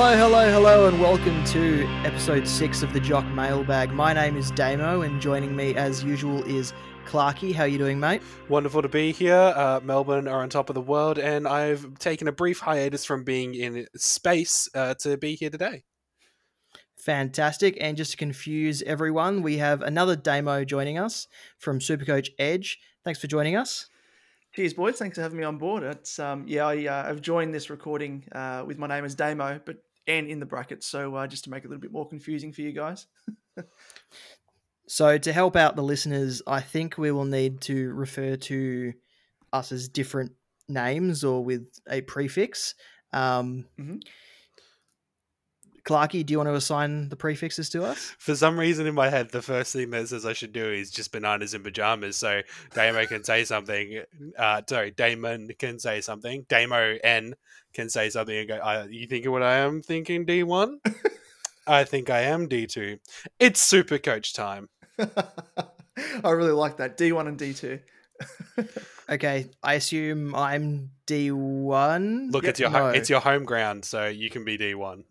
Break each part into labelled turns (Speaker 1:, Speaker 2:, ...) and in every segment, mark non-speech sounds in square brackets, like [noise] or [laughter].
Speaker 1: Hello, hello, hello, and welcome to episode six of the Jock Mailbag. My name is Damo, and joining me as usual is Clarky. How you doing, mate?
Speaker 2: Wonderful to be here. Uh, Melbourne are on top of the world, and I've taken a brief hiatus from being in space uh, to be here today.
Speaker 1: Fantastic. And just to confuse everyone, we have another Damo joining us from Supercoach Edge. Thanks for joining us.
Speaker 3: Cheers, boys. Thanks for having me on board. It's um, yeah, I, uh, I've joined this recording uh, with my name as Damo, but and in the brackets, so uh, just to make it a little bit more confusing for you guys.
Speaker 1: so to help out the listeners, I think we will need to refer to us as different names or with a prefix. Um, mm-hmm. Clarky, do you want to assign the prefixes to us?
Speaker 2: For some reason in my head, the first thing that says I should do is just bananas in pajamas. So Damo can say something. Uh, sorry, Damon can say something. Damo N can say something and go, uh, "You thinking what I am thinking, D one? [laughs] I think I am D two. It's super coach time." [laughs]
Speaker 3: I really like that D one and D two. [laughs]
Speaker 1: okay, I assume I'm D one.
Speaker 2: Look, yep, it's your no. it's your home ground, so you can be D one.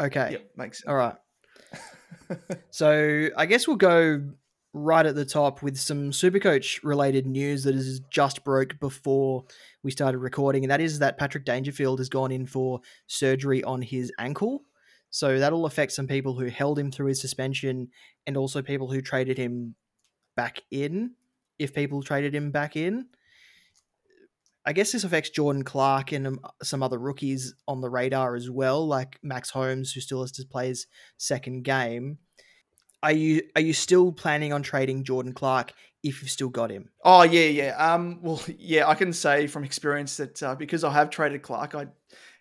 Speaker 1: Okay.
Speaker 3: Yep, makes sense.
Speaker 1: All right. [laughs] so I guess we'll go right at the top with some Supercoach related news that has just broke before we started recording, and that is that Patrick Dangerfield has gone in for surgery on his ankle. So that'll affect some people who held him through his suspension and also people who traded him back in, if people traded him back in. I guess this affects Jordan Clark and um, some other rookies on the radar as well, like Max Holmes, who still has to play his second game. Are you are you still planning on trading Jordan Clark if you've still got him?
Speaker 3: Oh yeah, yeah. Um, well, [laughs] yeah, I can say from experience that uh, because I have traded Clark, I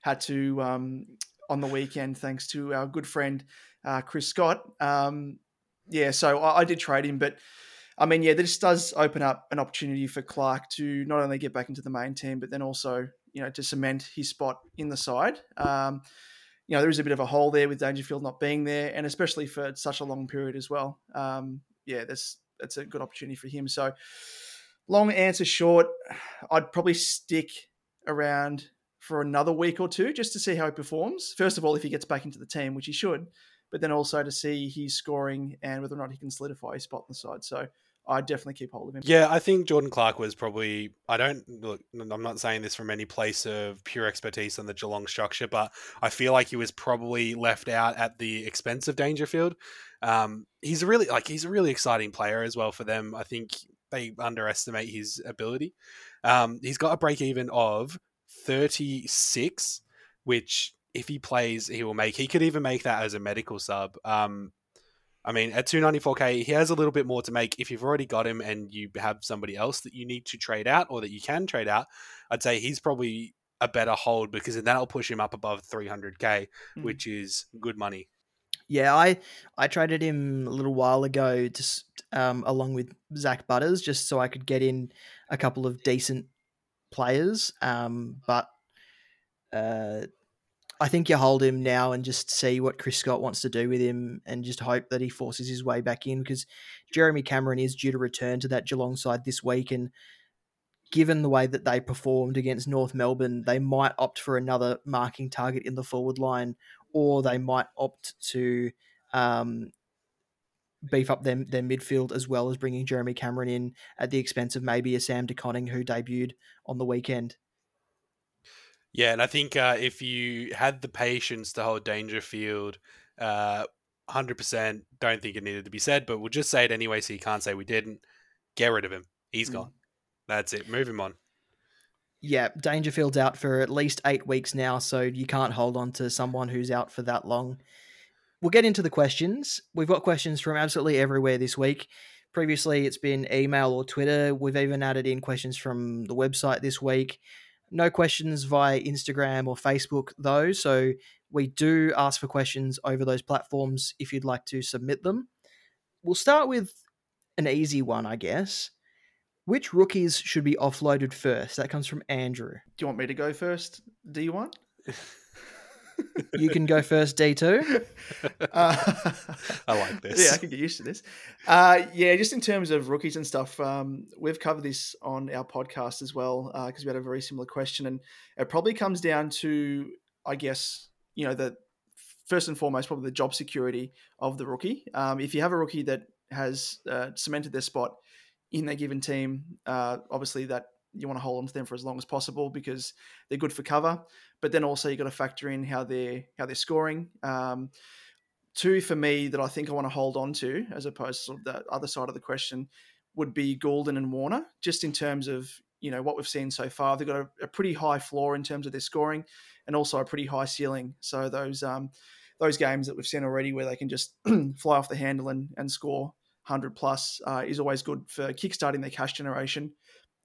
Speaker 3: had to um, on the weekend, thanks to our good friend uh, Chris Scott. Um, yeah, so I, I did trade him, but I mean, yeah, this does open up an opportunity for Clark to not only get back into the main team, but then also, you know, to cement his spot in the side. Um, you know, there is a bit of a hole there with Dangerfield not being there, and especially for such a long period as well. Um, yeah, that's that's a good opportunity for him. So, long answer short, I'd probably stick around for another week or two just to see how he performs. First of all, if he gets back into the team, which he should, but then also to see his scoring and whether or not he can solidify his spot on the side. So I definitely keep hold of him.
Speaker 2: Yeah, I think Jordan Clark was probably. I don't look. I'm not saying this from any place of pure expertise on the Geelong structure, but I feel like he was probably left out at the expense of Dangerfield. Um, he's a really like he's a really exciting player as well for them. I think they underestimate his ability. Um, he's got a break even of 36, which if he plays, he will make. He could even make that as a medical sub. Um, I mean, at 294k, he has a little bit more to make. If you've already got him and you have somebody else that you need to trade out or that you can trade out, I'd say he's probably a better hold because then that'll push him up above 300k, mm. which is good money.
Speaker 1: Yeah, I I traded him a little while ago, just um, along with Zach Butters, just so I could get in a couple of decent players. Um, but uh, I think you hold him now and just see what Chris Scott wants to do with him and just hope that he forces his way back in because Jeremy Cameron is due to return to that Geelong side this week. And given the way that they performed against North Melbourne, they might opt for another marking target in the forward line or they might opt to um, beef up their, their midfield as well as bringing Jeremy Cameron in at the expense of maybe a Sam De Koning who debuted on the weekend.
Speaker 2: Yeah, and I think uh, if you had the patience to hold Dangerfield, uh, 100%, don't think it needed to be said, but we'll just say it anyway so you can't say we didn't. Get rid of him. He's gone. That's it. Move him on.
Speaker 1: Yeah, Dangerfield's out for at least eight weeks now, so you can't hold on to someone who's out for that long. We'll get into the questions. We've got questions from absolutely everywhere this week. Previously, it's been email or Twitter. We've even added in questions from the website this week. No questions via Instagram or Facebook, though. So we do ask for questions over those platforms if you'd like to submit them. We'll start with an easy one, I guess. Which rookies should be offloaded first? That comes from Andrew. Do
Speaker 3: you want me to go first, D1?
Speaker 1: you [laughs] can go first, D2.
Speaker 2: Uh, [laughs] I like this.
Speaker 3: Yeah, I can get used to this. Uh, yeah, just in terms of rookies and stuff, um, we've covered this on our podcast as well because uh, we had a very similar question. And it probably comes down to, I guess, you know, the first and foremost probably the job security of the rookie. Um, if you have a rookie that has uh, cemented their spot in their given team, uh, obviously that you want to hold on to them for as long as possible because they're good for cover. But then also you got to factor in how they're how they're scoring. Um, two for me that I think I want to hold on to, as opposed to the other side of the question, would be Gulden and Warner, just in terms of you know what we've seen so far. They've got a, a pretty high floor in terms of their scoring, and also a pretty high ceiling. So those um, those games that we've seen already, where they can just [clears throat] fly off the handle and, and score hundred plus, uh, is always good for kickstarting their cash generation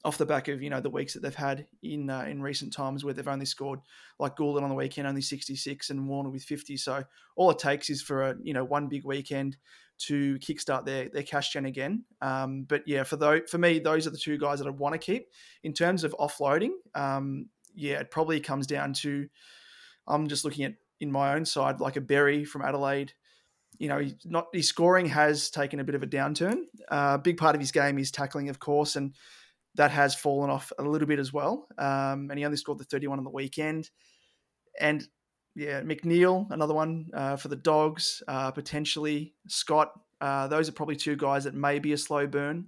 Speaker 3: off the back of you know the weeks that they've had in uh, in recent times where they've only scored like Gulden on the weekend only 66 and Warner with 50 so all it takes is for a you know one big weekend to kickstart their their cash gen again. Um, but yeah for those for me those are the two guys that I want to keep. In terms of offloading um, yeah it probably comes down to I'm just looking at in my own side like a Berry from Adelaide. You know, not his scoring has taken a bit of a downturn. A uh, big part of his game is tackling, of course, and that has fallen off a little bit as well. Um, and he only scored the 31 on the weekend. And yeah, McNeil, another one uh, for the Dogs, uh, potentially Scott. Uh, those are probably two guys that may be a slow burn.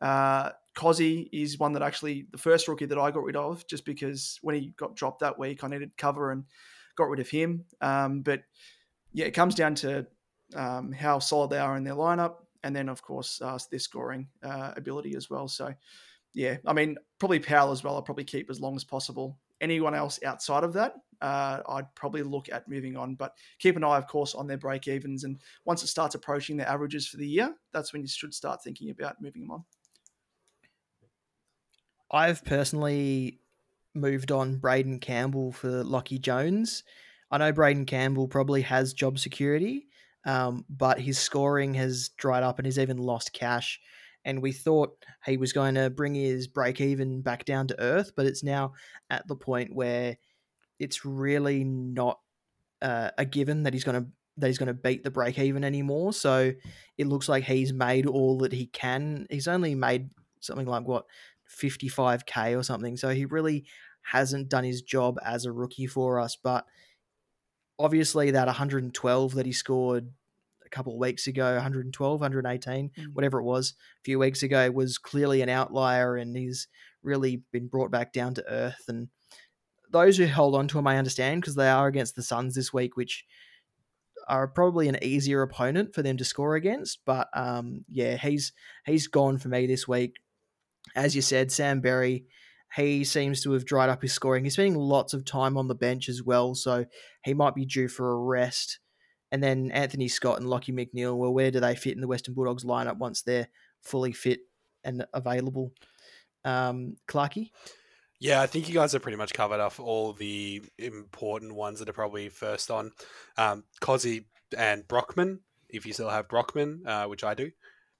Speaker 3: Uh, Cozzy is one that actually the first rookie that I got rid of just because when he got dropped that week, I needed cover and got rid of him. Um, but yeah, it comes down to um, how solid they are in their lineup, and then of course uh, their scoring uh, ability as well. So yeah, I mean, probably Powell as well. I'll probably keep as long as possible. Anyone else outside of that, uh, I'd probably look at moving on. But keep an eye, of course, on their break evens. And once it starts approaching their averages for the year, that's when you should start thinking about moving them on.
Speaker 1: I've personally moved on Braeden Campbell for Lachie Jones. I know Braeden Campbell probably has job security, um, but his scoring has dried up and he's even lost cash and we thought he was going to bring his break even back down to earth, but it's now at the point where it's really not uh, a given that he's going to that he's going to beat the break even anymore. So it looks like he's made all that he can. He's only made something like what 55k or something. So he really hasn't done his job as a rookie for us, but obviously that 112 that he scored couple of weeks ago, 112, 118, mm. whatever it was, a few weeks ago, was clearly an outlier and he's really been brought back down to earth. And those who hold on to him, I understand because they are against the Suns this week, which are probably an easier opponent for them to score against. But um, yeah, he's he's gone for me this week. As you said, Sam Berry, he seems to have dried up his scoring. He's spending lots of time on the bench as well, so he might be due for a rest. And then Anthony Scott and Lachie McNeil, well, where do they fit in the Western Bulldogs lineup once they're fully fit and available? Um, Clarky?
Speaker 2: Yeah, I think you guys have pretty much covered off all the important ones that are probably first on. Um, Cozzy and Brockman, if you still have Brockman, uh, which I do,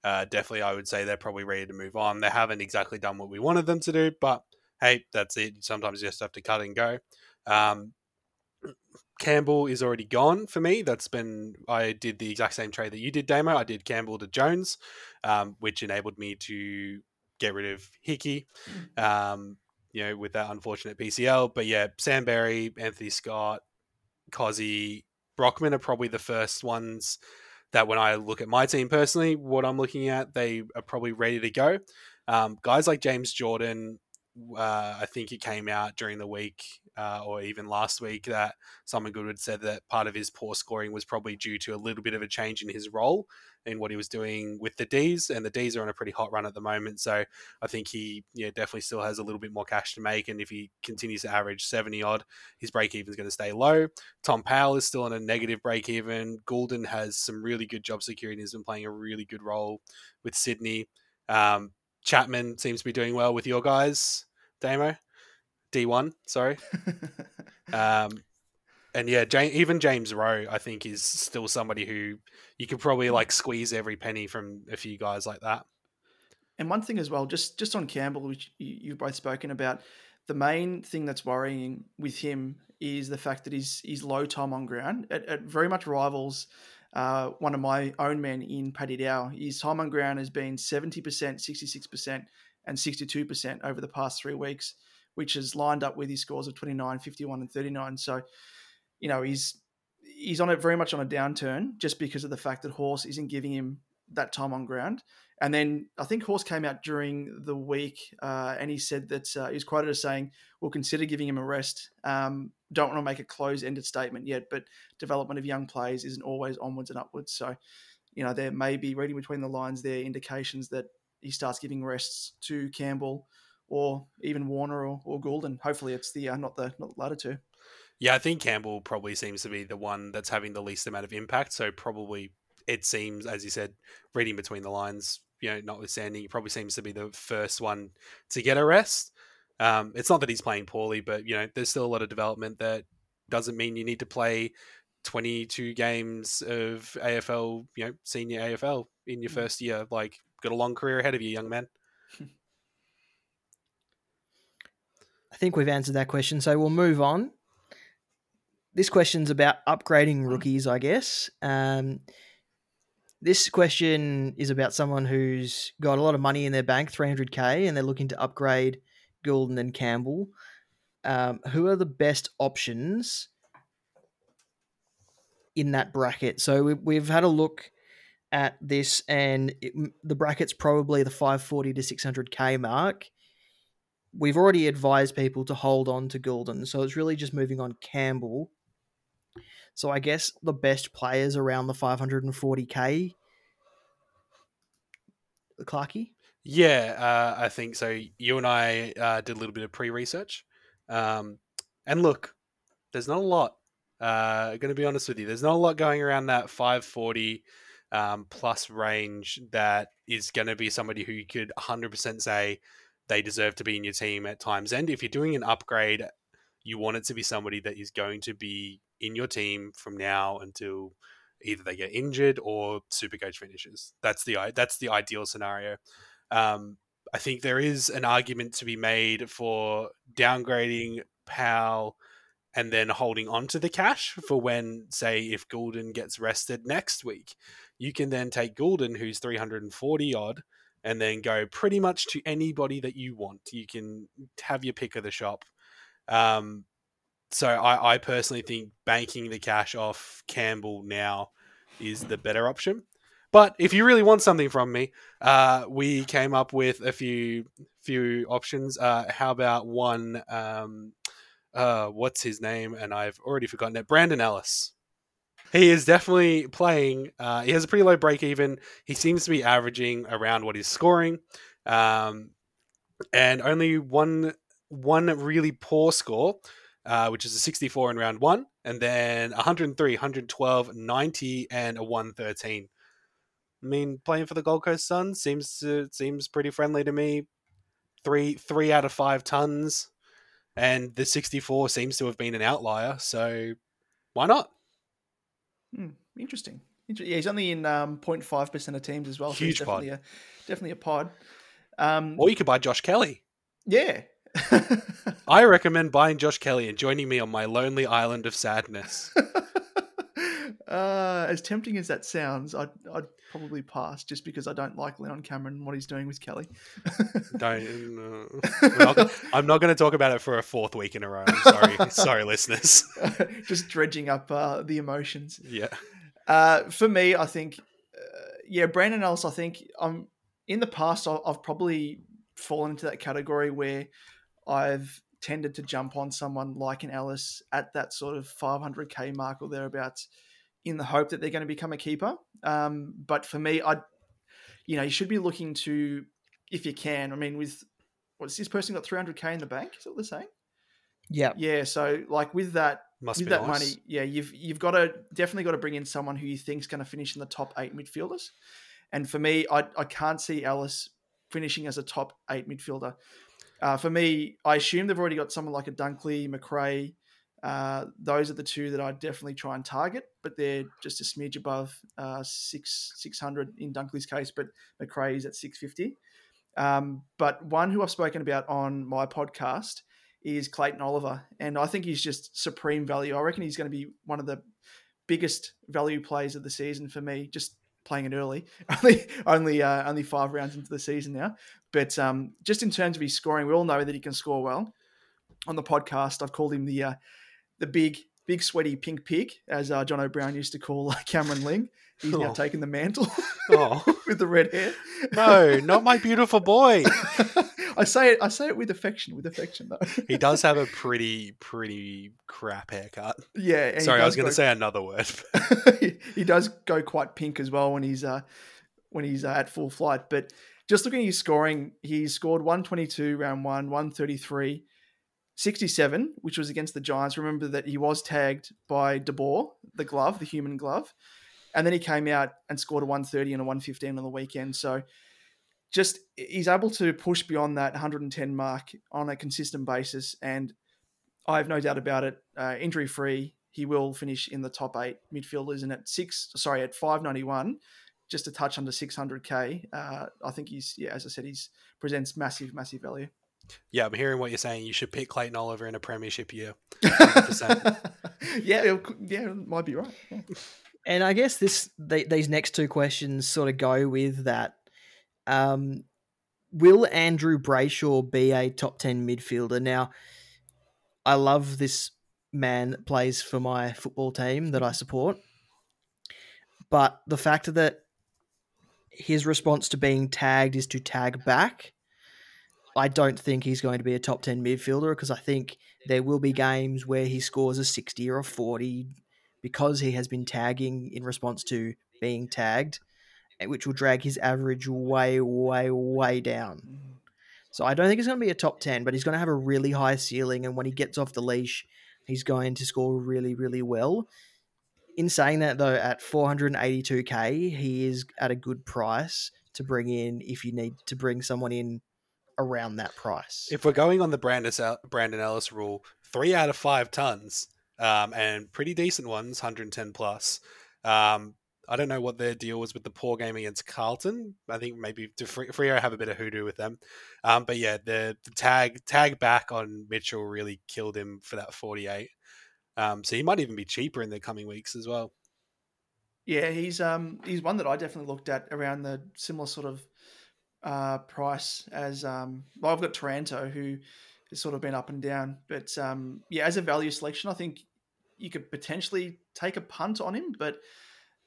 Speaker 2: uh, definitely I would say they're probably ready to move on. They haven't exactly done what we wanted them to do, but hey, that's it. Sometimes you just have to cut and go. Um, Campbell is already gone for me. That's been I did the exact same trade that you did, Damo. I did Campbell to Jones, um, which enabled me to get rid of Hickey. Mm. Um, you know, with that unfortunate PCL. But yeah, Sam Berry, Anthony Scott, Cozzy, Brockman are probably the first ones that when I look at my team personally, what I'm looking at, they are probably ready to go. Um, guys like James Jordan, uh, I think it came out during the week uh, or even last week that Simon Goodwin said that part of his poor scoring was probably due to a little bit of a change in his role in what he was doing with the D's, and the D's are on a pretty hot run at the moment. So I think he yeah definitely still has a little bit more cash to make, and if he continues to average seventy odd, his break even is going to stay low. Tom Powell is still on a negative break even. Gulden has some really good job security and has been playing a really good role with Sydney. Um, Chapman seems to be doing well with your guys, Damo. D1, sorry. [laughs] um, and yeah, even James Rowe, I think, is still somebody who you could probably like squeeze every penny from a few guys like that.
Speaker 3: And one thing as well, just just on Campbell, which you've both spoken about, the main thing that's worrying with him is the fact that he's he's low time on ground. It, it very much rivals uh, one of my own men in Paddy Dow. His time on ground has been seventy percent, sixty six percent, and sixty two percent over the past three weeks which is lined up with his scores of 29, 51, and 39. So, you know, he's he's on it very much on a downturn just because of the fact that Horse isn't giving him that time on ground. And then I think Horse came out during the week uh, and he said that uh, he was quoted as saying, "We'll consider giving him a rest. Um, don't want to make a close-ended statement yet, but development of young players isn't always onwards and upwards. So, you know, there may be reading between the lines there indications that he starts giving rests to Campbell or even Warner or, or Gulden. Hopefully, it's the uh, not the not the latter two.
Speaker 2: Yeah, I think Campbell probably seems to be the one that's having the least amount of impact. So probably it seems, as you said, reading between the lines, you know, notwithstanding, he probably seems to be the first one to get a rest. Um, it's not that he's playing poorly, but you know, there's still a lot of development that doesn't mean you need to play 22 games of AFL, you know, senior AFL in your mm. first year. Like, got a long career ahead of you, young man. [laughs]
Speaker 1: I think we've answered that question, so we'll move on. This question's about upgrading mm. rookies, I guess. Um, this question is about someone who's got a lot of money in their bank, 300k, and they're looking to upgrade Gulden and Campbell. Um, who are the best options in that bracket? So we, we've had a look at this, and it, the bracket's probably the 540 to 600k mark. We've already advised people to hold on to Gulden, so it's really just moving on Campbell. So I guess the best players around the 540k. Clarky?
Speaker 2: Yeah, uh, I think so. You and I uh, did a little bit of pre-research, um, and look, there's not a lot. Uh, going to be honest with you, there's not a lot going around that 540 um, plus range that is going to be somebody who you could 100% say they deserve to be in your team at times. And if you're doing an upgrade, you want it to be somebody that is going to be in your team from now until either they get injured or Supercoach finishes. That's the that's the ideal scenario. Um, I think there is an argument to be made for downgrading Powell and then holding on to the cash for when, say, if Gulden gets rested next week. You can then take Gulden, who's 340 odd, and then go pretty much to anybody that you want. You can have your pick of the shop. Um, so I, I personally think banking the cash off Campbell now is the better option. But if you really want something from me, uh, we came up with a few few options. Uh, how about one? Um, uh, what's his name? And I've already forgotten it. Brandon Ellis. He is definitely playing. Uh, he has a pretty low break even. He seems to be averaging around what he's scoring, um, and only one one really poor score uh, which is a 64 in round one, and then 103, 112, 90, and a 113. I mean, playing for the Gold Coast Suns seems to, seems pretty friendly to me. Three three out of five tons, and the 64 seems to have been an outlier. So why not?
Speaker 3: Hmm, interesting. Yeah, he's only in um, 0.5 percent of teams as well.
Speaker 2: Huge
Speaker 3: so
Speaker 2: definitely
Speaker 3: pod. A, definitely a pod. Um,
Speaker 2: or you could buy Josh Kelly.
Speaker 3: Yeah,
Speaker 2: I recommend buying Josh Kelly and joining me on my lonely island of sadness. [laughs]
Speaker 3: uh, as tempting as that sounds, I'd, I'd probably pass just because I don't like Leon Cameron and what he's doing with Kelly. [laughs]
Speaker 2: don't. Uh, [laughs] I'm not going to talk about it for a fourth week in a row. I'm sorry, sorry, listeners.
Speaker 3: just dredging up uh, the emotions.
Speaker 2: Yeah.
Speaker 3: Uh, for me, I think, uh, yeah, Brandon Ellis. I think I'm in the past. I've probably fallen into that category where I've tended to jump on someone like an Ellis at that sort of 500k mark or thereabouts in the hope that they're going to become a keeper. Um, but for me, I, you know, you should be looking to, if you can. I mean, with what's this person got 300k in the bank? Is that what they're saying?
Speaker 1: Yeah,
Speaker 3: yeah. So like with that,
Speaker 2: Must
Speaker 3: with that nice. money, yeah, you've you've got to definitely got to bring in someone who you think's going to finish in the top eight midfielders. And for me, I I can't see Ellis finishing as a top eight midfielder. Uh, for me, I assume they've already got someone like a Dunkley, Macrae. Uh, those are the two that I definitely try and target, but they're just a smidge above uh, six six hundred in Dunkley's case, but Macrae is at six fifty. Um, but one who I've spoken about on my podcast is Clayton Oliver, and I think he's just supreme value. I reckon he's going to be one of the biggest value plays of the season for me. Just playing it early, [laughs] only only uh, only five rounds into the season now. But um, just in terms of his scoring, we all know that he can score well. On the podcast, I've called him the uh, the big big sweaty pink pig, as uh, John O'Brien used to call Cameron Ling. He's now
Speaker 2: Oh.
Speaker 3: taken the mantle
Speaker 2: Oh [laughs]
Speaker 3: with the red hair.
Speaker 2: no, not my beautiful boy. [laughs]
Speaker 3: I say it. I say it with affection. With affection, though. [laughs]
Speaker 2: He does have a [laughs] pretty, pretty crap haircut.
Speaker 3: yeah.
Speaker 2: Sorry, I was going to say another word. [laughs]
Speaker 3: he, he does go quite pink as well when he's uh, when he's uh, at full flight. But just looking at his scoring, he scored 122 round one, 133, 67, which was against the Giants. Remember that he was tagged by De Boer, the glove, the human glove, and then he came out and scored a 130 and a 115 on the weekend. So just he's able to push beyond that 110 mark on a consistent basis, and I have no doubt about it. Uh, injury free, he will finish in the top eight midfielders, and at six, sorry, at 591, just a touch under 600k. Uh, I think he's, yeah, as I said, he's presents massive, massive value.
Speaker 2: yeah, I'm hearing what you're saying. You should pick Clayton Oliver in a premiership year. [laughs]
Speaker 3: yeah, it could- yeah, it might be right. Yeah.
Speaker 1: And I guess this they, these next two questions sort of go with that. Um, will Andrew Brayshaw be a top ten midfielder? Now, I love this man that plays for my football team that I support, but the fact that his response to being tagged is to tag back. I don't think he's going to be a top 10 midfielder because I think there will be games where he scores a 60 or a 40 because he has been tagging in response to being tagged, which will drag his average way, way, way down. So I don't think he's going to be a top 10, but he's going to have a really high ceiling. And when he gets off the leash, he's going to score really, really well. In saying that, though, at 482k, he is at a good price to bring in if you need to bring someone in around that price.
Speaker 2: If we're going on the Brandon, Brandon Ellis rule, three out of five tons, um, and pretty decent ones, 110 plus. Um, I don't know what their deal was with the poor game against Carlton. I think maybe Freo have a bit of hoodoo with them. Um, but yeah, the, the tag tag back on Mitchell really killed him for that 48. Um, so he might even be cheaper in the coming weeks as well.
Speaker 3: Yeah, he's um he's one that I definitely looked at around the similar sort of uh, price as um well, I've got Taranto who has sort of been up and down, but um yeah, as a value selection, I think you could potentially take a punt on him, but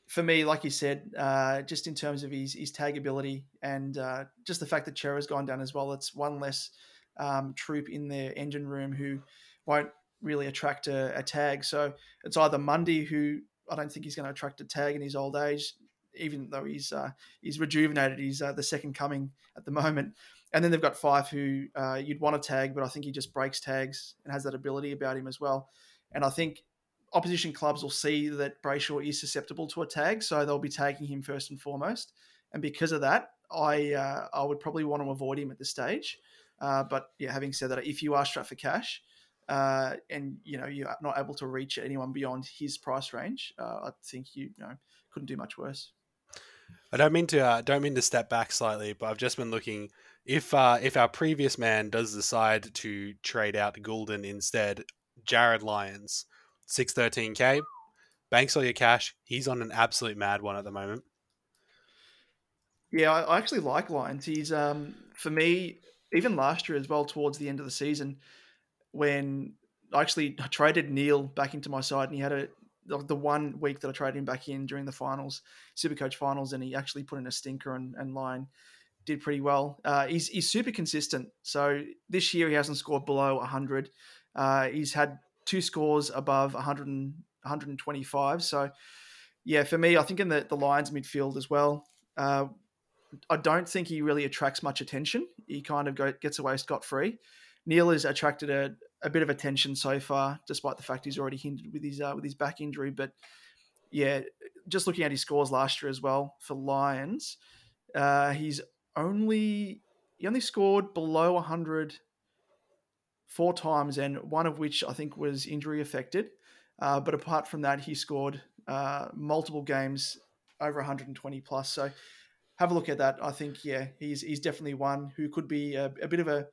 Speaker 3: for me, like you said, uh, just in terms of his his tag ability and uh, just the fact that Chera's gone down as well, it's one less um, troop in their engine room who won't really attract a, a tag. So it's either Mundy who I don't think he's going to attract a tag in his old age, even though he's uh, he's rejuvenated. He's uh, the second coming at the moment. And then they've got Fyfe, who uh, you'd want to tag, but I think he just breaks tags and has that ability about him as well. And I think opposition clubs will see that Brayshaw is susceptible to a tag, so they'll be tagging him first and foremost. And because of that, I uh, I would probably want to avoid him at this stage. Uh, but yeah, having said that, if you are strapped for cash, uh, and you know you're not able to reach anyone beyond his price range, uh, I think you, you know couldn't do much worse.
Speaker 2: I don't mean to uh, don't mean to step back slightly, but I've just been looking. If uh, if our previous man does decide to trade out Gulden instead, Jarrod Lyons, six thirteen k, banks all your cash. He's on an absolute mad one at the moment.
Speaker 3: Yeah, I, actually like Lyons. He's um, for me even last year as well. Towards the end of the season, when I actually [laughs] traded Neale back into my side, and he had a the, one week that I traded him back in during the finals, Super Coach finals, and he actually put in a stinker and, and line did pretty well. Uh, he's he's super consistent. So this year he hasn't scored below 100. Uh, he's had two scores above 100 and, 125. So yeah, for me, I think in the the Lions midfield as well. Uh, I don't think he really attracts much attention. He kind of go, gets away scot free. Neale has attracted a, a bit of attention so far, despite the fact he's already hindered with his uh, with his back injury. But yeah, just looking at his scores last year as well for Lions, uh, he's only he only scored below 100 four times, and one of which I think was injury affected. Uh, but apart from that, he scored uh, multiple games over 120 plus. So have a look at that. I think yeah, he's he's definitely one who could be a, a bit of a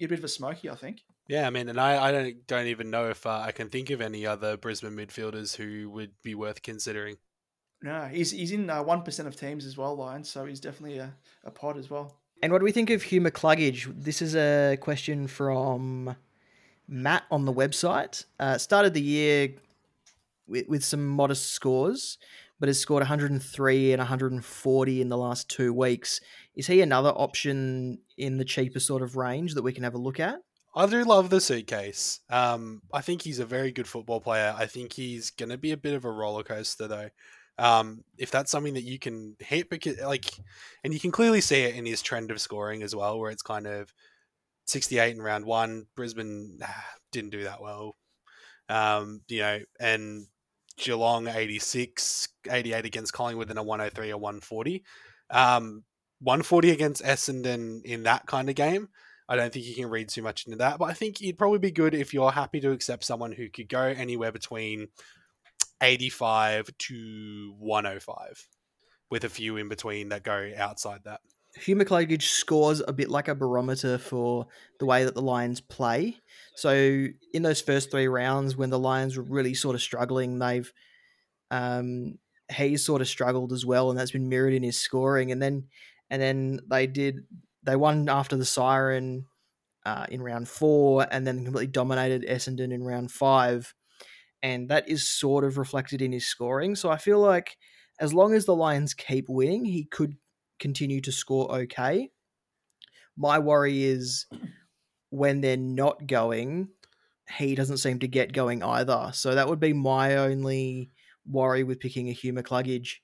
Speaker 3: a bit of a smoky. I think.
Speaker 2: Yeah, I mean, and I, I don't don't even know if uh, I can think of any other Brisbane midfielders who would be worth considering.
Speaker 3: No, he's he's in uh, one of teams as well, Lions. So he's definitely a, a pod as well.
Speaker 1: And what do we think of Hugh McCluggage? This is a question from Matt on the website. Uh, started the year with, with some modest scores, but has scored 103 and 140 in the last two weeks. Is he another option in the cheaper sort of range that we can have a look at?
Speaker 2: I do love the suitcase. Um, I think he's a very good football player. I think he's going to be a bit of a roller coaster, though. Um, if that's something that you can hit, because like, and you can clearly see it in his trend of scoring as well, where it's kind of 68 in round one. Brisbane didn't do that well, um, you know, and Geelong 86, 88 against Collingwood, and a 103 or 140. Um, 140 against Essendon in that kind of game. I don't think you can read too much into that, but I think it'd probably be good if you're happy to accept someone who could go anywhere between 85 to 105 with a few in between that go outside that.
Speaker 1: Hugh McCluggage scores a bit like a barometer for the way that the Lions play. So in those first three rounds, when the Lions were really sort of struggling, they've um, he's sort of struggled as well, and that's been mirrored in his scoring. And then and then they did they won after the siren uh, in round four, and then completely dominated Essendon in round five, and that is sort of reflected in his scoring. So I feel like as long as the Lions keep winning, he could continue to score okay. My worry is when they're not going, he doesn't seem to get going either. So that would be my only worry with picking a Humor McCluggage.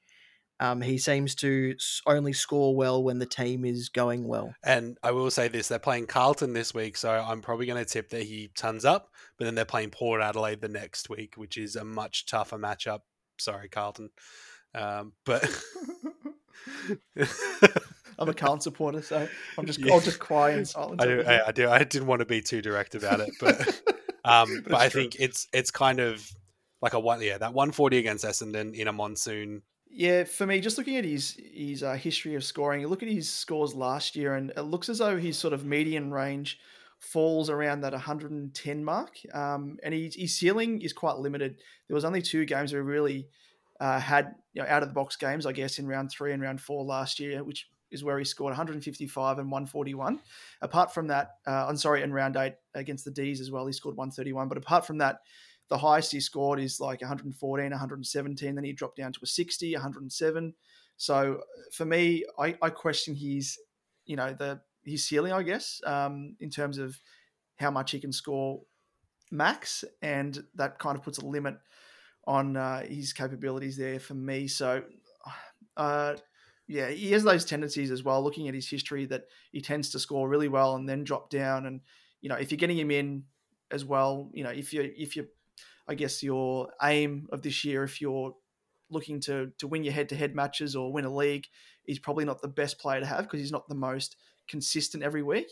Speaker 1: Um, he seems to only score well when the team is going well.
Speaker 2: And I will say this: they're playing Carlton this week, so I'm probably going to tip that he turns up. But then they're playing Port Adelaide the next week, which is a much tougher matchup. Sorry, Carlton, um, but [laughs]
Speaker 3: I'm a Carlton supporter, so I'm just [laughs] yeah. I'll just cry in silence.
Speaker 2: I do, I, I, do. I didn't want to be too direct about it, but um, [laughs] but I true. think it's it's kind of like a one. Yeah, that 140 against Essendon in a monsoon.
Speaker 3: Yeah, for me, just looking at his his uh, history of scoring, look at his scores last year, and it looks as though his sort of median range falls around that 110 mark. Um, and his, his ceiling is quite limited. There was only two games where he really uh, had you know, out of the box games, I guess, in round three and round four last year, which is where he scored 155 and 141. Apart from that, uh, I'm sorry, in round eight against the D's as well, he scored 131. But apart from that, the highest he scored is like 114, 117. Then he dropped down to a 60, 107. So for me, I, I question his, you know, the his ceiling, I guess, um, in terms of how much he can score max, and that kind of puts a limit on uh, his capabilities there for me. So, uh, yeah, he has those tendencies as well. Looking at his history, that he tends to score really well and then drop down. And you know, if you're getting him in as well, you know, if you if you, I guess your aim of this year, if you're looking to to win your head to head matches or win a league, he's probably not the best player to have because he's not the most consistent every week.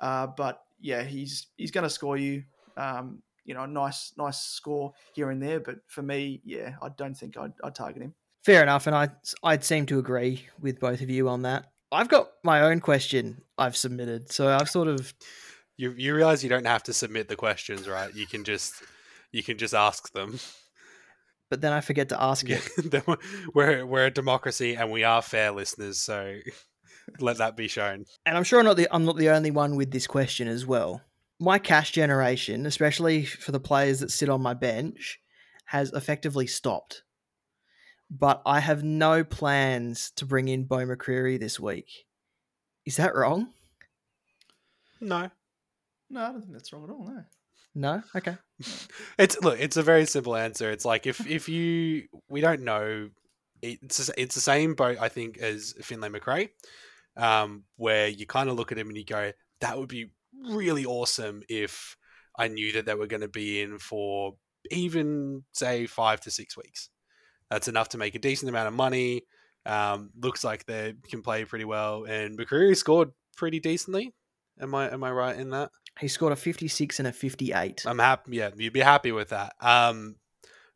Speaker 3: Uh, but yeah, he's he's going to score you. Um, you know, a nice nice score here and there. But for me, yeah, I don't think I'd, I'd target him.
Speaker 1: Fair enough, and I I'd seem to agree with both of you on that. I've got my own question I've submitted, so I've sort of
Speaker 2: you you realize you don't have to submit the questions, right? You can just you can just ask them.
Speaker 1: But then I forget to ask it. [laughs]
Speaker 2: we're we're a democracy and we are fair listeners, so [laughs] let that be shown.
Speaker 1: And I'm sure I'm not the I'm not the only one with this question as well my cash generation, especially for the players that sit on my bench, has effectively stopped. But I have no plans to bring in Beau McCreery this week. Is that wrong?
Speaker 2: No.
Speaker 3: No, I don't think that's wrong at all. No.
Speaker 1: No. Okay.
Speaker 2: it's look. It's a very simple answer. It's like if if you we don't know. It's it's the same boat I think as Finlay Macrae, um, where you kind of look at him and you go, that would be really awesome if I knew that they were going to be in for even say five to six weeks. That's enough to make a decent amount of money. Um, looks like they can play pretty well, and McCreery scored pretty decently. Am I am I right in that?
Speaker 1: He scored a fifty six and a fifty eight.
Speaker 2: I'm happy. Yeah, you'd be happy with that. Um,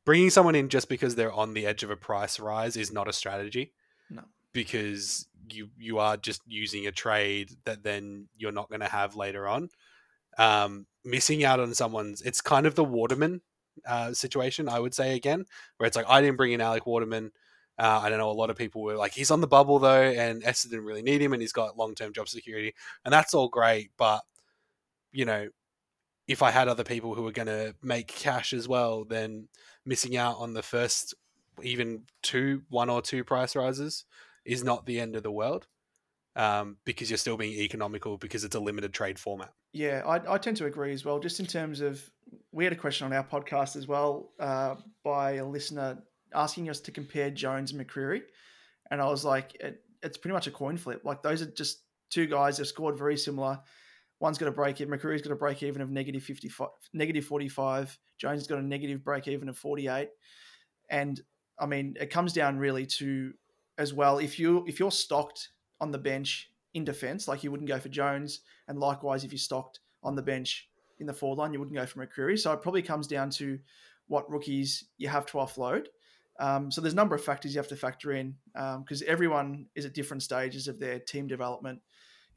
Speaker 2: bringing someone in just because they're on the edge of a price rise is not a strategy.
Speaker 3: No,
Speaker 2: because you you are just using a trade that then you're not going to have later on. Um, missing out on someone's it's kind of the Waterman uh, situation, I would say again, where it's like I didn't bring in Alec Waterman. Uh, I don't know. A lot of people were like, he's on the bubble though, and Esther didn't really need him, and he's got long term job security, and that's all great. But you know, if I had other people who were going to make cash as well, then missing out on the first even two, one or two price rises is not the end of the world um, because you're still being economical because it's a limited trade format.
Speaker 3: Yeah, I, I tend to agree as well. Just in terms of, we had a question on our podcast as well uh, by a listener asking us to compare Jones and McCreery, and I was like, it, it's pretty much a coin flip. Like those are just two guys that scored very similar. One's got a break even. McCreery's got a break even of negative 55, negative 45. Jones has got a negative break even of 48. And I mean, it comes down really to as well if you if you're stocked on the bench in defence, like you wouldn't go for Jones, and likewise if you're stocked on the bench in the forward line, you wouldn't go for McCreery. So it probably comes down to what rookies you have to offload. Um, so there's a number of factors you have to factor in because um, everyone is at different stages of their team development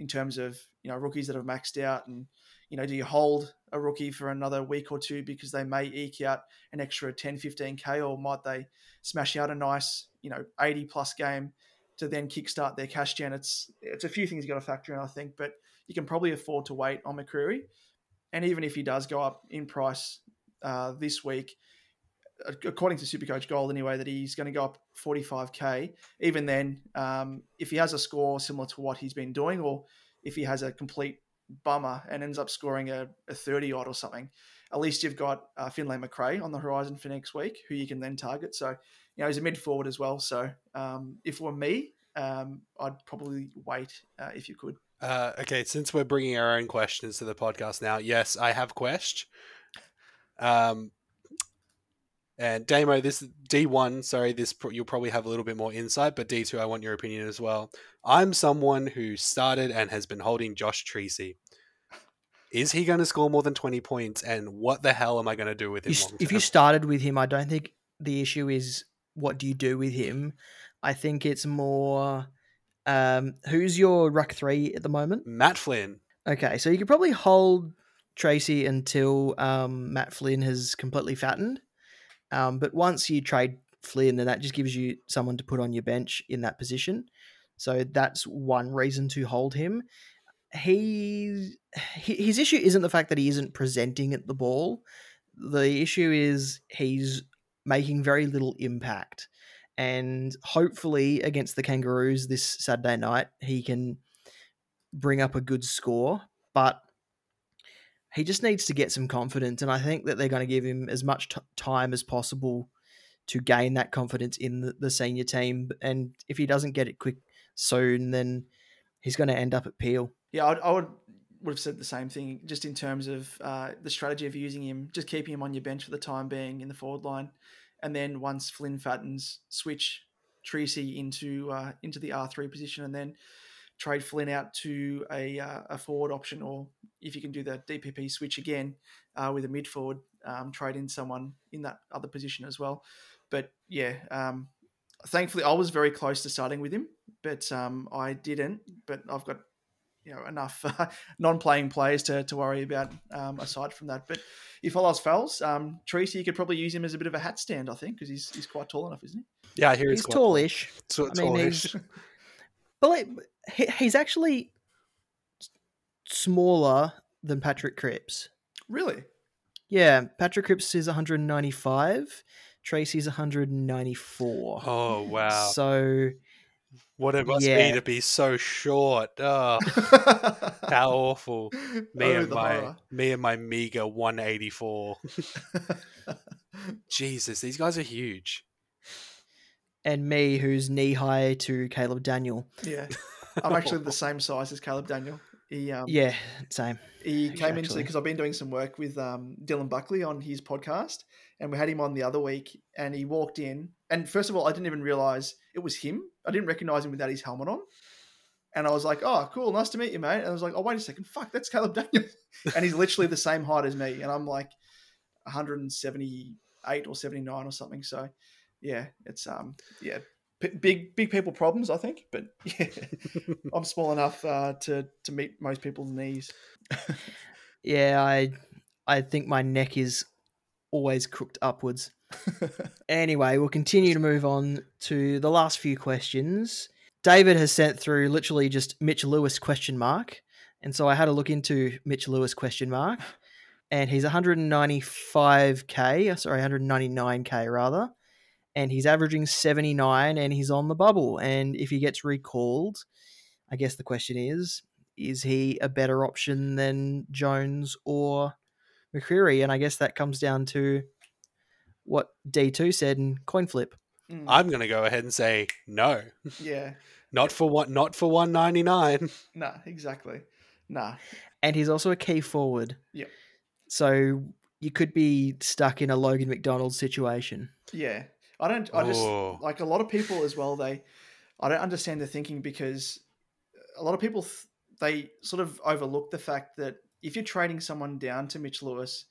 Speaker 3: in terms of you know rookies that have maxed out and you know do you hold a rookie for another week or two because they may eke out an extra 10 15k or might they smash out a nice you know 80 plus game to then kickstart their cash gen? It's it's a few things you got to factor in i think but you can probably afford to wait on mccreery and even if he does go up in price uh, this week according to Supercoach Gold anyway, that he's going to go up 45k. Even then, um, if he has a score similar to what he's been doing, or if he has a complete bummer and ends up scoring a, a 30 odd or something, at least you've got uh, Finlay Macrae on the horizon for next week, who you can then target. So, you know, he's a mid forward as well. So, um, if it were me, um, I'd probably wait uh, if you could.
Speaker 2: Uh, okay, since we're bringing our own questions to the podcast now, yes, I have quest. Um, and Damo, this D one, sorry, this you'll probably have a little bit more insight, but D two, I want your opinion as well. I'm someone who started and has been holding Josh Treacy. Is he going to score more than twenty points? And what the hell am I going to do with him?
Speaker 1: You, if you started with him, I don't think the issue is what do you do with him. I think it's more um, who's your ruck three at the moment?
Speaker 2: Matt Flynn.
Speaker 1: Okay, so you could probably hold Treacy until um, Matt Flynn has completely fattened. Um, but once you trade Flynn, then that just gives you someone to put on your bench in that position. So that's one reason to hold him. He, his issue isn't the fact that he isn't presenting at the ball. The issue is he's making very little impact. And hopefully against the Kangaroos this Saturday night, he can bring up a good score. But he just needs to get some confidence, and I think that they're going to give him as much t- time as possible to gain that confidence in the, the, senior team. And if he doesn't get it quick soon, then he's going to end up at Peel.
Speaker 3: Yeah, I'd, I would would have said the same thing, just in terms of uh, the strategy of using him, just keeping him on your bench for the time being in the forward line, and then once Flynn fattens, switch Treacy into uh, into the R three position, and then trade Flynn out to a, uh, a forward option, or if you can do the DPP switch again uh, with a mid forward, um, trade in someone in that other position as well. But yeah, um, thankfully I was very close to starting with him, but um, I didn't. But I've got you know enough uh, [laughs] non-playing players to, to worry about um, aside from that. But if all else fails, um, Treacy, you could probably use him as a bit of a hat stand, I think, because he's he's quite tall enough, isn't
Speaker 2: he? Yeah, I
Speaker 1: he's, he's tallish.
Speaker 2: Tall. I mean, tallish. [laughs]
Speaker 1: But like, he's actually smaller than Patrick Cripps.
Speaker 3: Really?
Speaker 1: Yeah, Patrick Cripps is 195. Treacy's 194.
Speaker 2: Oh wow!
Speaker 1: So
Speaker 2: what it must yeah. be to be so short. Oh, [laughs] how awful! Me oh, and my horror. me and my meager 184. [laughs] Jesus, these guys are huge.
Speaker 1: And me, who's knee high to Caleb Daniel.
Speaker 3: Yeah. [laughs] I'm actually the same size as Caleb Daniel. He, um,
Speaker 1: yeah, same.
Speaker 3: He came into because I've been doing some work with um, Dylan Buckley on his podcast, and we had him on the other week. And he walked in, and first of all, I didn't even realize it was him. I didn't recognize him without his helmet on. And I was like, "Oh, cool, nice to meet you, mate." And I was like, "Oh, wait a second, fuck, that's Caleb Daniel," [laughs] and he's literally the same height as me, and I'm like 178 or 79 or something. So, yeah, it's um, yeah, big big people problems, I think. But [laughs] yeah, [laughs] I'm small enough uh, to to meet most people's needs. [laughs]
Speaker 1: yeah, I I think my neck is always crooked upwards. anyway, we'll continue to move on to the last few questions. David has sent through literally just Mitch Lewis question mark, and so I had to look into Mitch Lewis question mark. and he's 195k, sorry, 199k rather, and he's averaging 79, and he's on the bubble. And if he gets recalled, I guess the question is, is he a better option than Jones or McCreery? And I guess that comes down to what D2 said in coin flip.
Speaker 3: Mm,
Speaker 2: I'm going to go ahead and say no.
Speaker 3: yeah. [laughs]
Speaker 2: Not for what not for 199. [laughs]
Speaker 3: Nah, exactly. Nah.
Speaker 1: And he's also a key forward.
Speaker 3: Yep.
Speaker 1: So you could be stuck in a Logan McDonald situation.
Speaker 3: Yeah. I don't I just
Speaker 2: Oh.
Speaker 3: like a lot of people as well they I don't understand the thinking because a lot of people th- they sort of overlook the fact that if you're trading someone down to Mitch Lewis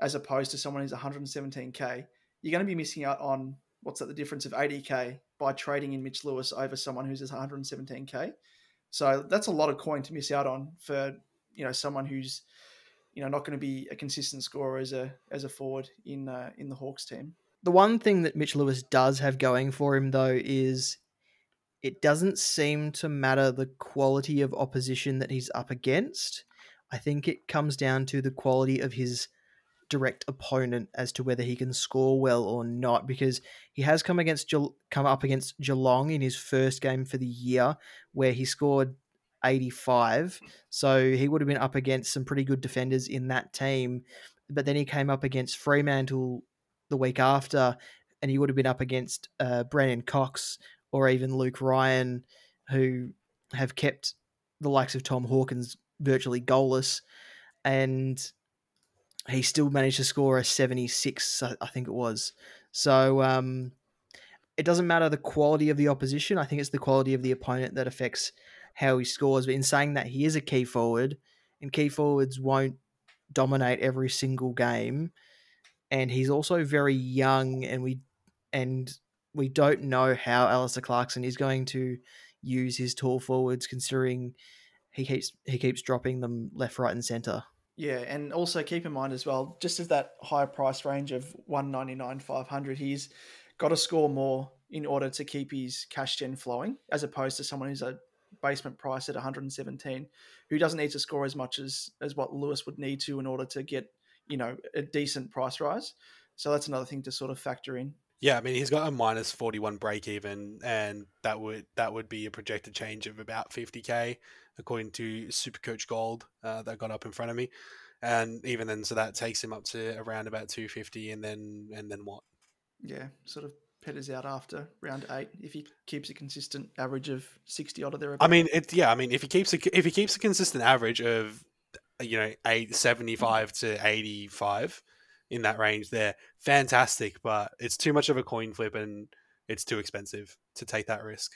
Speaker 3: as opposed to someone who's 117k, you're going to be missing out on what's that the difference of 80k by trading in Mitch Lewis over someone who's 117k. So that's a lot of coin to miss out on for you know someone who's you know not going to be a consistent scorer as a as a forward in uh, in the Hawks team.
Speaker 1: The one thing that Mitch Lewis does have going for him, though, is it doesn't seem to matter the quality of opposition that he's up against. I think it comes down to the quality of his direct opponent as to whether he can score well or not. Because he has come against Gel- come up against Geelong in his first game for the year, where he scored eighty five. So he would have been up against some pretty good defenders in that team. But then he came up against Fremantle the week after, and he would have been up against uh, Brennan Cox or even Luke Ryan, who have kept the likes of Tom Hawkins virtually goalless, and he still managed to score a 76, I think it was. So um, it doesn't matter the quality of the opposition. I think it's the quality of the opponent that affects how he scores. But in saying that, he is a key forward, and key forwards won't dominate every single game. And he's also very young, and we and we don't know how Alastair Clarkson is going to use his tall forwards, considering he keeps he keeps dropping them left, right, and centre.
Speaker 3: Yeah, and also keep in mind as well, just as that higher price range of 199 500, he's got to score more in order to keep his cash gen flowing, as opposed to someone who's a basement price at 117, who doesn't need to score as much as as what Lewis would need to in order to get you know a decent price rise. So that's another thing to sort of factor in.
Speaker 2: Yeah, I mean he's got a minus forty one break even, and that would that would be a projected change of about fifty k according to Supercoach Gold uh, that got up in front of me, and even then, so that takes him up to around about two fifty, and then and then what?
Speaker 3: Yeah, sort of petters out after round eight if he keeps a consistent average of 60 odd or thereabouts.
Speaker 2: I mean, it's yeah. I mean, if he keeps a, if he keeps a consistent average of you know 75 to eighty five in that range, there, fantastic. But it's too much of a coin flip, and it's too expensive to take that risk.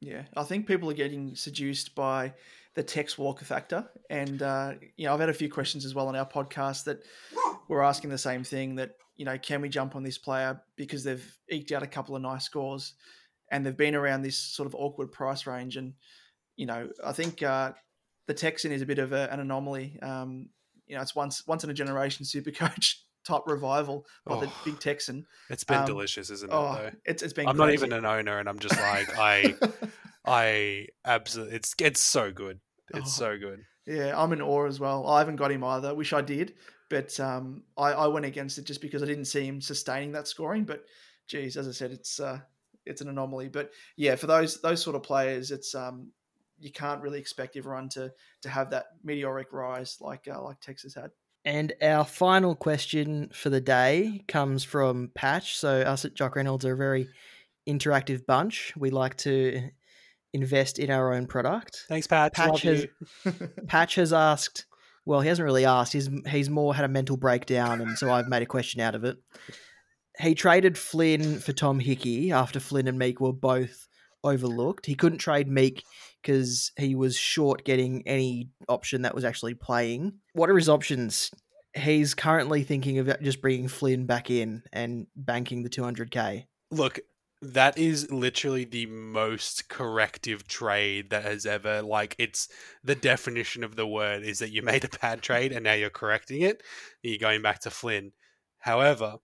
Speaker 3: Yeah, I think people are getting seduced by the Tex Walker factor, and uh, you know I've had a few questions as well on our podcast that we're asking the same thing. That you know, can we jump on this player because they've eked out a couple of nice scores, and they've been around this sort of awkward price range, and you know I think uh, the Texan is a bit of a, an anomaly. Um, you know, it's once once in a generation super coach [laughs] type revival by the
Speaker 2: Oh.
Speaker 3: big Texan.
Speaker 2: It's been
Speaker 3: Um,
Speaker 2: delicious, isn't it?
Speaker 3: Oh,
Speaker 2: though?
Speaker 3: it's it's been.
Speaker 2: I'm not even an owner, and I'm just like [laughs] I I absolutely it's it's so good. It's
Speaker 3: Oh.
Speaker 2: so good.
Speaker 3: Yeah, I'm in awe as well. I haven't got him either. Wish I did, but um, I, I went against it just because I didn't see him sustaining that scoring. But geez, as I said, it's uh, it's an anomaly. But yeah, for those those sort of players, it's um, you can't really expect everyone to to have that meteoric rise like uh, like Texas had.
Speaker 1: And our final question for the day comes from Patch. So us at Jock Reynolds are a very interactive bunch. We like to invest in our own product.
Speaker 2: Thanks, Pat.
Speaker 1: Patch has. [laughs] Patch has asked. Well, he hasn't really asked. He's he's more had a mental breakdown, and so I've made a question out of it. He traded Flynn for Tom Hickey after Flynn and Meek were both overlooked. He couldn't trade Meek because he was short getting any option that was actually playing. What are his options? He's currently thinking of just bringing Flynn back in and banking the 200k.
Speaker 2: Look, that is literally the most corrective trade that has ever like it's the definition of the word is that you made a bad trade and now you're correcting it. You're going back to Flynn. However,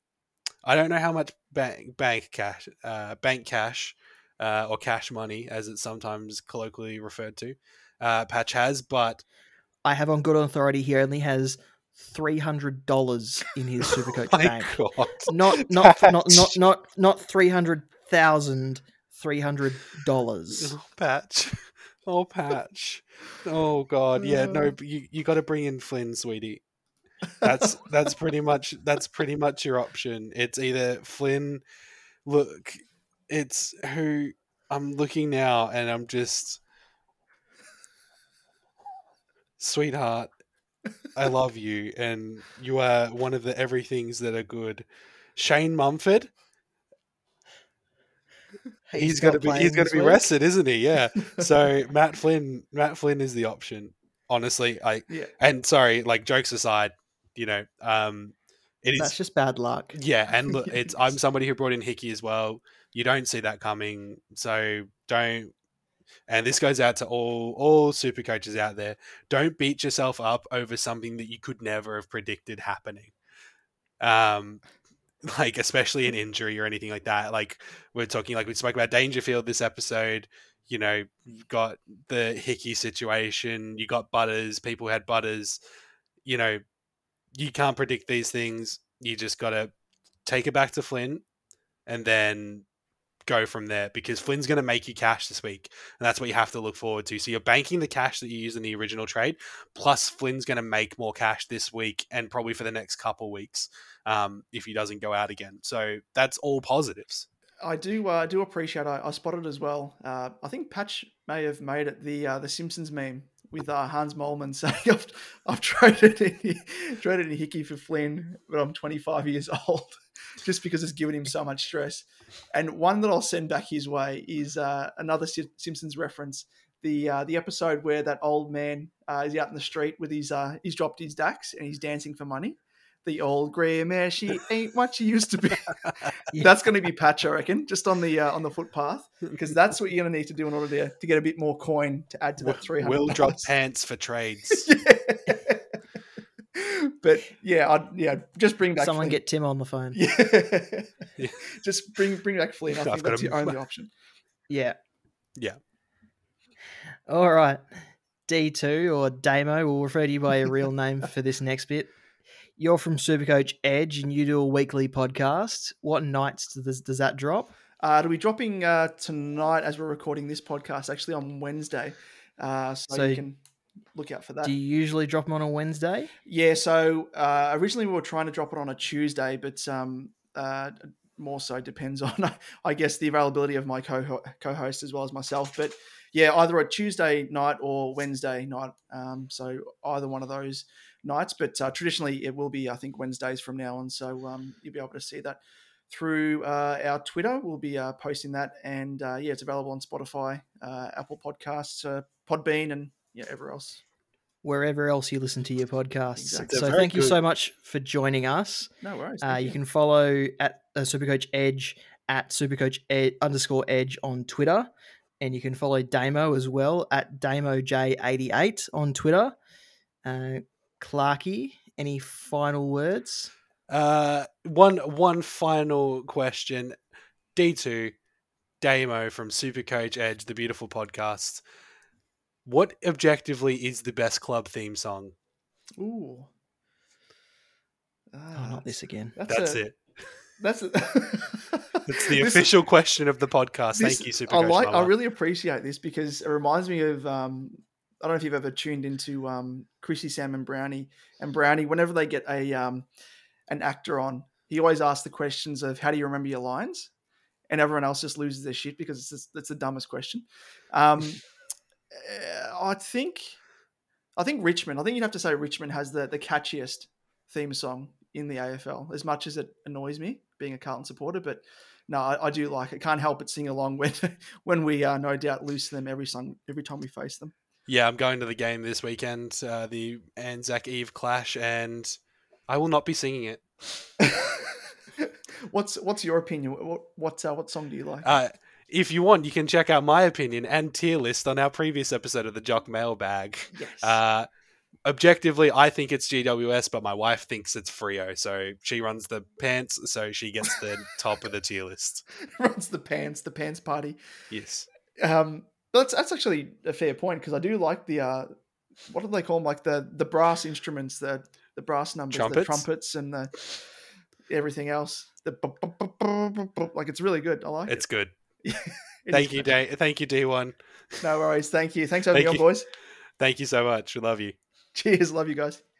Speaker 2: I don't know how much bank bank cash, uh, bank cash, uh, or cash money, as it's sometimes colloquially referred to, uh, Patch has, but
Speaker 1: I have on good authority he only has three hundred dollars in his [laughs] Supercoach
Speaker 2: Oh
Speaker 1: bank.
Speaker 2: God. [laughs]
Speaker 1: Not not not
Speaker 2: Patch.
Speaker 1: not not not three hundred thousand. Three hundred dollars. [laughs]
Speaker 2: Oh, patch. Oh, patch. Oh God, yeah. No, you you got to bring in Flynn, sweetie. That's that's pretty much that's pretty much your option. It's either Flynn. Look, it's who I'm looking now, and I'm just, sweetheart. I love you, and you are one of the everythings that are good. Shane Mumford. he's
Speaker 1: got
Speaker 2: gonna be he's gonna be
Speaker 1: week.
Speaker 2: rested, isn't he? Yeah. [laughs] So Matt Flynn, Matt Flynn is the option. Honestly, I
Speaker 3: Yeah.
Speaker 2: and sorry, like jokes aside, you know, um, it is
Speaker 1: That's just bad luck.
Speaker 2: yeah, and look, [laughs] it's I'm somebody who brought in Hickey as well. You don't see that coming, so don't. And this goes out to all all super coaches out there. Don't beat yourself up over something that you could never have predicted happening. Um, [laughs] like especially an injury or anything like that. Like we're talking, like we spoke about Dangerfield this episode. You know, got the Hickey situation. You got Butters. People had Butters. You know, you can't predict these things. You just got to take it back to Flynn and then go from there because Flynn's going to make you cash this week. And that's what you have to look forward to. So you're banking the cash that you used in the original trade, plus Flynn's going to make more cash this week and probably for the next couple weeks um, if he doesn't go out again. So that's all positives.
Speaker 3: I do uh, do appreciate. I, I spotted as well. Uh, I think Patch may have made it the uh, the Simpsons meme with uh, Hans Moleman saying, [laughs] "I've, I've traded in, traded in Hickey for Flynn, but I'm 25 years [laughs] old, just because it's given him so much stress." And one that I'll send back his way is uh, another Si- Simpsons reference. The uh, the episode where that old man uh, is out in the street with his uh, he's dropped his dax and he's dancing for money. The old grey mare, she ain't what she used to be. [laughs] [laughs]
Speaker 1: Yeah.
Speaker 3: That's going to be patch, I reckon, just on the uh, on the footpath, [laughs] because that's what you're going to need to do in order to, to get a bit more coin to add to that three hundred.
Speaker 2: Will drop pants for trades.
Speaker 3: but yeah, I'd, yeah, just bring back
Speaker 1: Someone
Speaker 3: Flynn.
Speaker 1: get Tim on the phone.
Speaker 3: yeah.
Speaker 2: Yeah.
Speaker 3: just bring bring back Flynn. I
Speaker 2: I've
Speaker 3: think
Speaker 2: got
Speaker 3: that's your only option.
Speaker 1: Yeah.
Speaker 2: Yeah.
Speaker 1: All right. D2 or Damo, we'll refer to you by your real name for this next bit. You're from Supercoach Edge and you do a weekly podcast. What nights does, does that drop?
Speaker 3: Uh, it'll be dropping uh, tonight as we're recording this podcast, actually on Wednesday. Uh, so,
Speaker 1: So
Speaker 3: you can look out for that.
Speaker 1: Do you usually drop them on a Wednesday?
Speaker 3: Yeah, so uh, originally we were trying to drop it on a Tuesday, but um, uh, more so depends [laughs] on, I guess, the availability of my co co-host as well as myself. But yeah, either a Tuesday night or Wednesday night. Um, so either one of those nights. But uh, traditionally, it will be, I think, Wednesdays from now on. So um, you'll be able to see that through uh, our Twitter. We'll be uh, posting that, and uh, yeah, it's available on Spotify, uh, Apple Podcasts, uh, Podbean, and yeah, everywhere else.
Speaker 1: Wherever else you listen to your podcasts.
Speaker 3: Exactly.
Speaker 1: So
Speaker 2: Very
Speaker 1: thank you so much for joining us.
Speaker 3: No worries.
Speaker 1: Uh,
Speaker 3: thank
Speaker 1: you can follow at uh, Supercoach Edge at Supercoach Ed, underscore Edge on Twitter, and you can follow Damo as well at DamoJ88 on Twitter. Uh, Clarky, any final words?
Speaker 2: Uh, one one final question. D two, Damo from Supercoach Edge, the beautiful podcast. What objectively is the best club theme song?
Speaker 3: Ooh.
Speaker 1: Oh,
Speaker 3: Ah,
Speaker 1: not this again.
Speaker 2: That's
Speaker 3: a-
Speaker 2: it.
Speaker 3: That's a, [laughs]
Speaker 2: It's the
Speaker 3: This-
Speaker 2: official question of the podcast.
Speaker 3: this-
Speaker 2: Thank you, Supercoach.
Speaker 3: I like. I really appreciate this because it reminds me of. Um, I don't know if you've ever tuned into um, Chrissy, Sam, and Brownie. And Brownie, whenever they get a um, an actor on, he always asks the questions of "How do you remember your lines?" And everyone else just loses their shit because it's just, that's the dumbest question. Um, uh, I think, I think Richmond. I think you'd have to say Richmond has the the catchiest theme song in the AFL. As much as it annoys me being a Carlton supporter, but no, I, I do like it. Can't help but sing along when [laughs] when we uh, no doubt lose them every song every time we face them.
Speaker 2: Yeah, I'm going to the game this weekend, uh, the Anzac Eve clash, and I will not be singing it. [laughs]
Speaker 3: what's what's your opinion? What what uh, what song do you like?
Speaker 2: Uh, if you want, you can check out my opinion and tier list on our previous episode of the Jock Mailbag.
Speaker 3: yes.
Speaker 2: Uh, objectively, I think it's GWS, but my wife thinks it's Freo, so she runs the pants, so she gets the [laughs] top of the tier list.
Speaker 3: runs the pants, the pants party.
Speaker 2: Yes.
Speaker 3: Um, that's that's actually a fair point because I do like the uh, what do they call them? Like the the brass instruments, the the brass numbers, the
Speaker 2: Trumpets?
Speaker 3: trumpets, and the everything else. The bu- bu- bu- like it's really good. I like it.
Speaker 2: It's good. [laughs]
Speaker 3: it. It
Speaker 2: Thank you. D. Thank you, D1.
Speaker 3: No worries. Thank you. Thanks for having me on, boys.
Speaker 2: Thank you so much. We love you.
Speaker 3: Cheers. Love you guys.